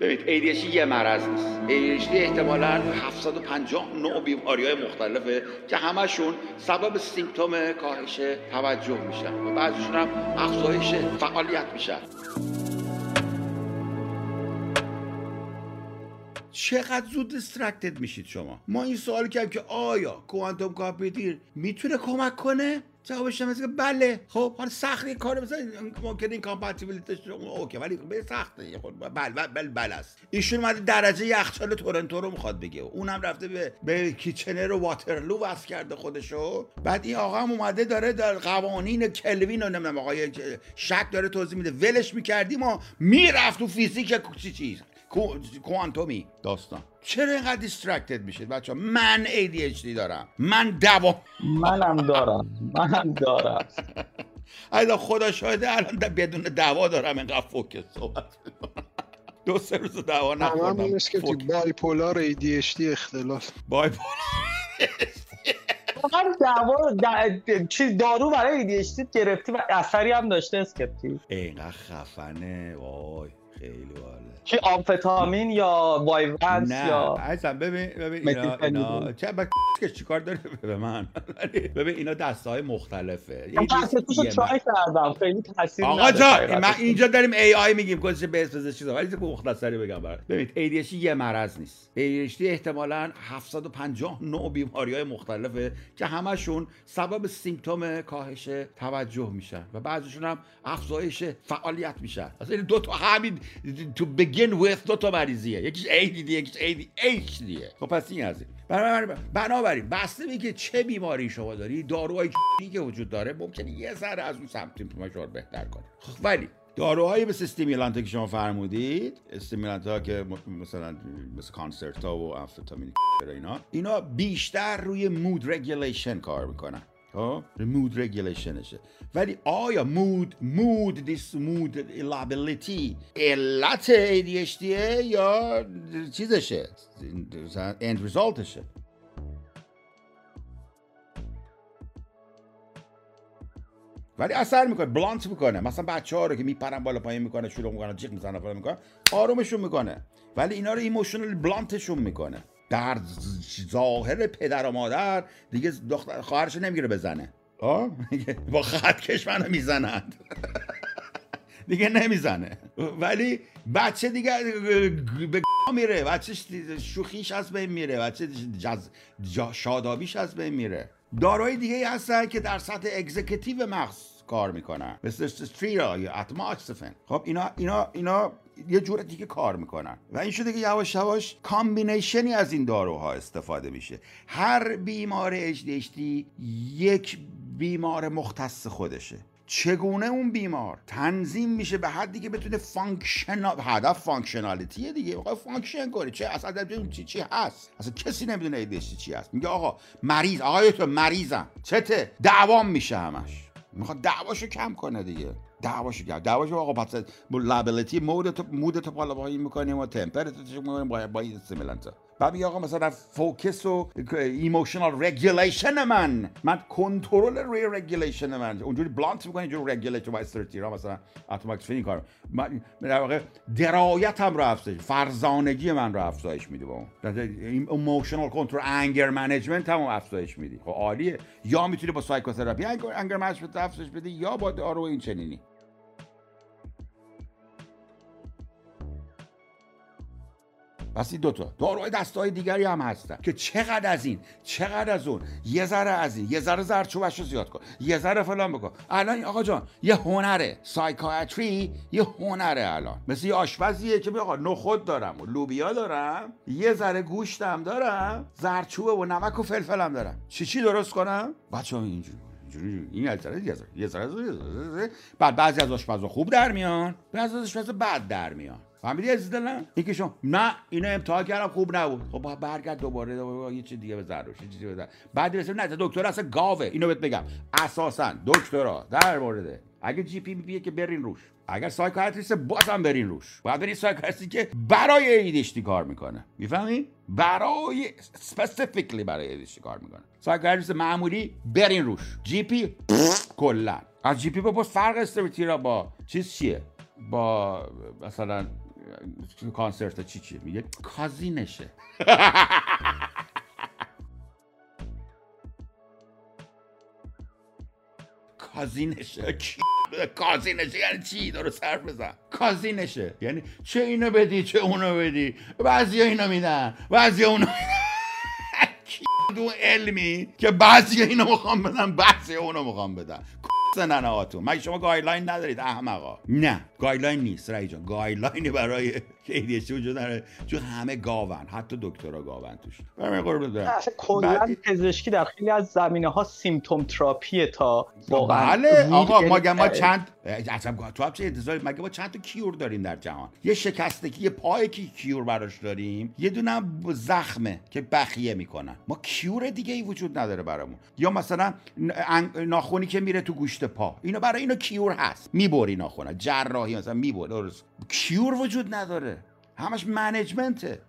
ببینید ADHD یه مرض نیست. ADHD احتمالا 750 نوع بیماری های مختلفه که همشون سبب سیمتوم کاهش توجه میشن و بعضیشون هم افزایش فعالیت میشن چقدر زود دیسترکتد میشید شما؟ ما این سوال کردیم که آیا کوانتوم کامپیوتر می‌تونه کمک کنه؟ جوابش که بله. خب حالا سخت این کار مثلا ممکنه این compatibility ش okay ولی به سخته خب بله بله بله است. ایشون اومده درجه یخچال تورنتو رو می‌خواد بگه. اونم رفته به به کیچنر و واترلو وصل کرده خودشو. بعد این آقا هم اومده داره در قوانین کلوین و نمی‌دونم آقای شک داره توضیح میده. ولش می‌کردیم ما می‌رفت تو فیزیک چی چیز؟ کوانتومی داستان. چرا اینقدر distracted میشید بچه من ADHD دارم. من دوا منم دارم. منم دارم. ایلا خدا شاهده الان بدون دوا دارم اینقدر فوکس صحبت دو سه روز دوا نخوردم که بایپولار ADHD اختلاف بایپولار واقعا دعوا چی دارو برای ADHD گرفتی و اثری هم داشته اسکپتی اینقدر خفنه وای. خیلی چی آمفتامین یا وایونس نه یا عزیزم ببین ببین اینا اینا چه با که چیکار داره به من؟ ببین اینا دسته های مختلفه من تو ترای کردم. خیلی تاثیر آقا جان من اینجا داریم ای آی میگیم کسی به اسم چیزا. ولی مختصری بگم برات. ببین ADHD یه مرض نیست. ADHD احتمالاً 750 نوع بیماری های مختلفه که همشون سبب سیمتوم کاهش توجه میشن و بعضیشون هم افزایش فعالیت میشن. اصلا دو تا همین to begin with دو تا مریضیه یکیش ADD یکیش ADHD خب پس این از این. بنابراین بسته به که چه بیماری شما داری داروهای که وجود داره ممکنه یه ذره از اون symptom شما بهتر کنه. خب ولی داروهایی مثل stimulant که شما فرمودید stimulant ها که مثلا مثل Concerta و آمفتامین اینا اینا بیشتر روی mood regulation کار می‌کنن. ها؟ mood regulation شه ولی آیا mood mood this mood lability علت ADHD یا چیزشه؟ end result شه ولی اثر می‌کنه blunt می‌کنه. مثلا بچه ها رو که میپرن بالا پایین می‌کنه شروع می‌کنه جیغ می‌زنه فلان می‌کنه آرومشون می‌کنه. ولی اینا رو emotional blunt شون می‌کنه. در ظاهر پدر و مادر دیگه دختر خواهرش نمی‌گیره بزنه. با خطکش منو می‌زنند. دیگه نمی‌زنه. ولی بچه دیگه به میره. بچه شوخیش از بین میره. بچه جز... شادابیش از بین میره. داروهای دیگه هستن که در سطح executive مغز کار می‌کنن. مثل Strattera یا atomoxetine خب اینا اینا اینا یه جور دیگه کار می‌کنن. و این شده که یواش یواش combination ی از این داروها استفاده میشه. هر بیمار HDHD یک بیمار مختص خودشه. چگونه اون بیمار تنظیم میشه به حدی که بتونه فانکشنال هدف فانکشنالیتیه دیگه. آقا فانکشن کنه چه اصلا چی چی هست؟ اصلا کسی نمی‌دونه ایدش چی هست. میگه آقا مریض آقای تو مریضم. چته؟ دعوام میشه همش. می‌خواد دعواشو کم کنه دیگه. دعواشو کم دعواشو آقا پس لابیلیتی مود تو مود تو بالا پایین می‌کنیم و تمپراتورش می‌کنیم با با این سیمولانتا بعد میگه آقا مثلا فوکس و ایموشنال رگولیشن من. من کنترل روی رگولیشن من. اونجوری بلانت می‌کنه اینجوری رگولیت با استراتژی مثلا اتوماتیک فین کار من در واقع درایتم رو افزایش فرزانگی من رو افزایش میده با اون. ایموشنال کنترل انگر منیجمنت هم افزایش میدی. خب عالیه. یا می‌تونی با سایکوتراپی انگر منیجمنت افزایش بدی یا با دارو این چنینی. پس این دوتا. داروهای دستای دیگری هم هستن. که چقدر از این چقدر از اون. یه ذره از این. یه ذره زرچوبش رو زیاد کن. یه ذره فلان بکن. الان آقا جان یه هنره. سایکاتری یه هنره الان. مثل یه آشپزیه که آقا نخود دارم و لوبیا دارم. یه ذره گوشتم دارم. زرچوبه و نمک و فلفلم دارم. چی چی درست کنم؟ هم اینجوری این یه ذره. بعد بعضی از آشپزا خوب در میان. بعضی از آشپزا بد در میان. فهمیدی از دلم؟ یکی شما نه اینو امتحان کردم خوب نبود. خب برگرد دوباره, دوباره یه چیز دیگه بزن روش چیزی بزن. بعد رسید نه دکتر اصلا گاوه. اینو بهت بگم. اساسا دکترا در مورد اگه GP میگه که برین روش اگر psychiatrist بازم برین روش. باید برین psychiatrist ی که برای ADHD کار می‌کنه. می‌فهمی؟ برای specifically برای ADHD کار می‌کنه. psychiatrist معمولی برین روش. GP کلا. از GP بپرس فرق Strattera با چیز چیه؟ با مثلا Concerta چی چیه میگه cousin شه کازینشه کازینشه یعنی چی دارو سر بزن کازینشه یعنی چه اینو بدی چه اونو بدی بعضی اینو میدن بعضی اونو دو علمی که بعضی اینو می‌خوام بدن بعضی اونو می‌خوام بدن سنن آتون مگه شما گایدلاین ندارید؟ احمقا. نه گایدلاین نیست رای جان. گایدلاینی برای ADHD وجود داره چون همه گاون حتی دکترها گاون توش. برای قربونت برم. کلا پزشکی در خیلی از زمینه ها سیمتوم تراپیه تا واقعا بله آقا ما ما چند اصلا تو چه انتظاری؟ مگه ما چند تا کیور داریم در جهان؟ یه شکستگی یه پای کی کیور براش داریم. یه دونه زخمه که بخیه می‌کنن. ما کیور دیگه ای وجود نداره برامون. یا مثلا ناخونی که میره تو گوشت پا. اینو برای اینو کیور هست. می‌بری ناخونه. جراحی مثلا می‌بری. کیور وجود نداره. همش منیجمنته.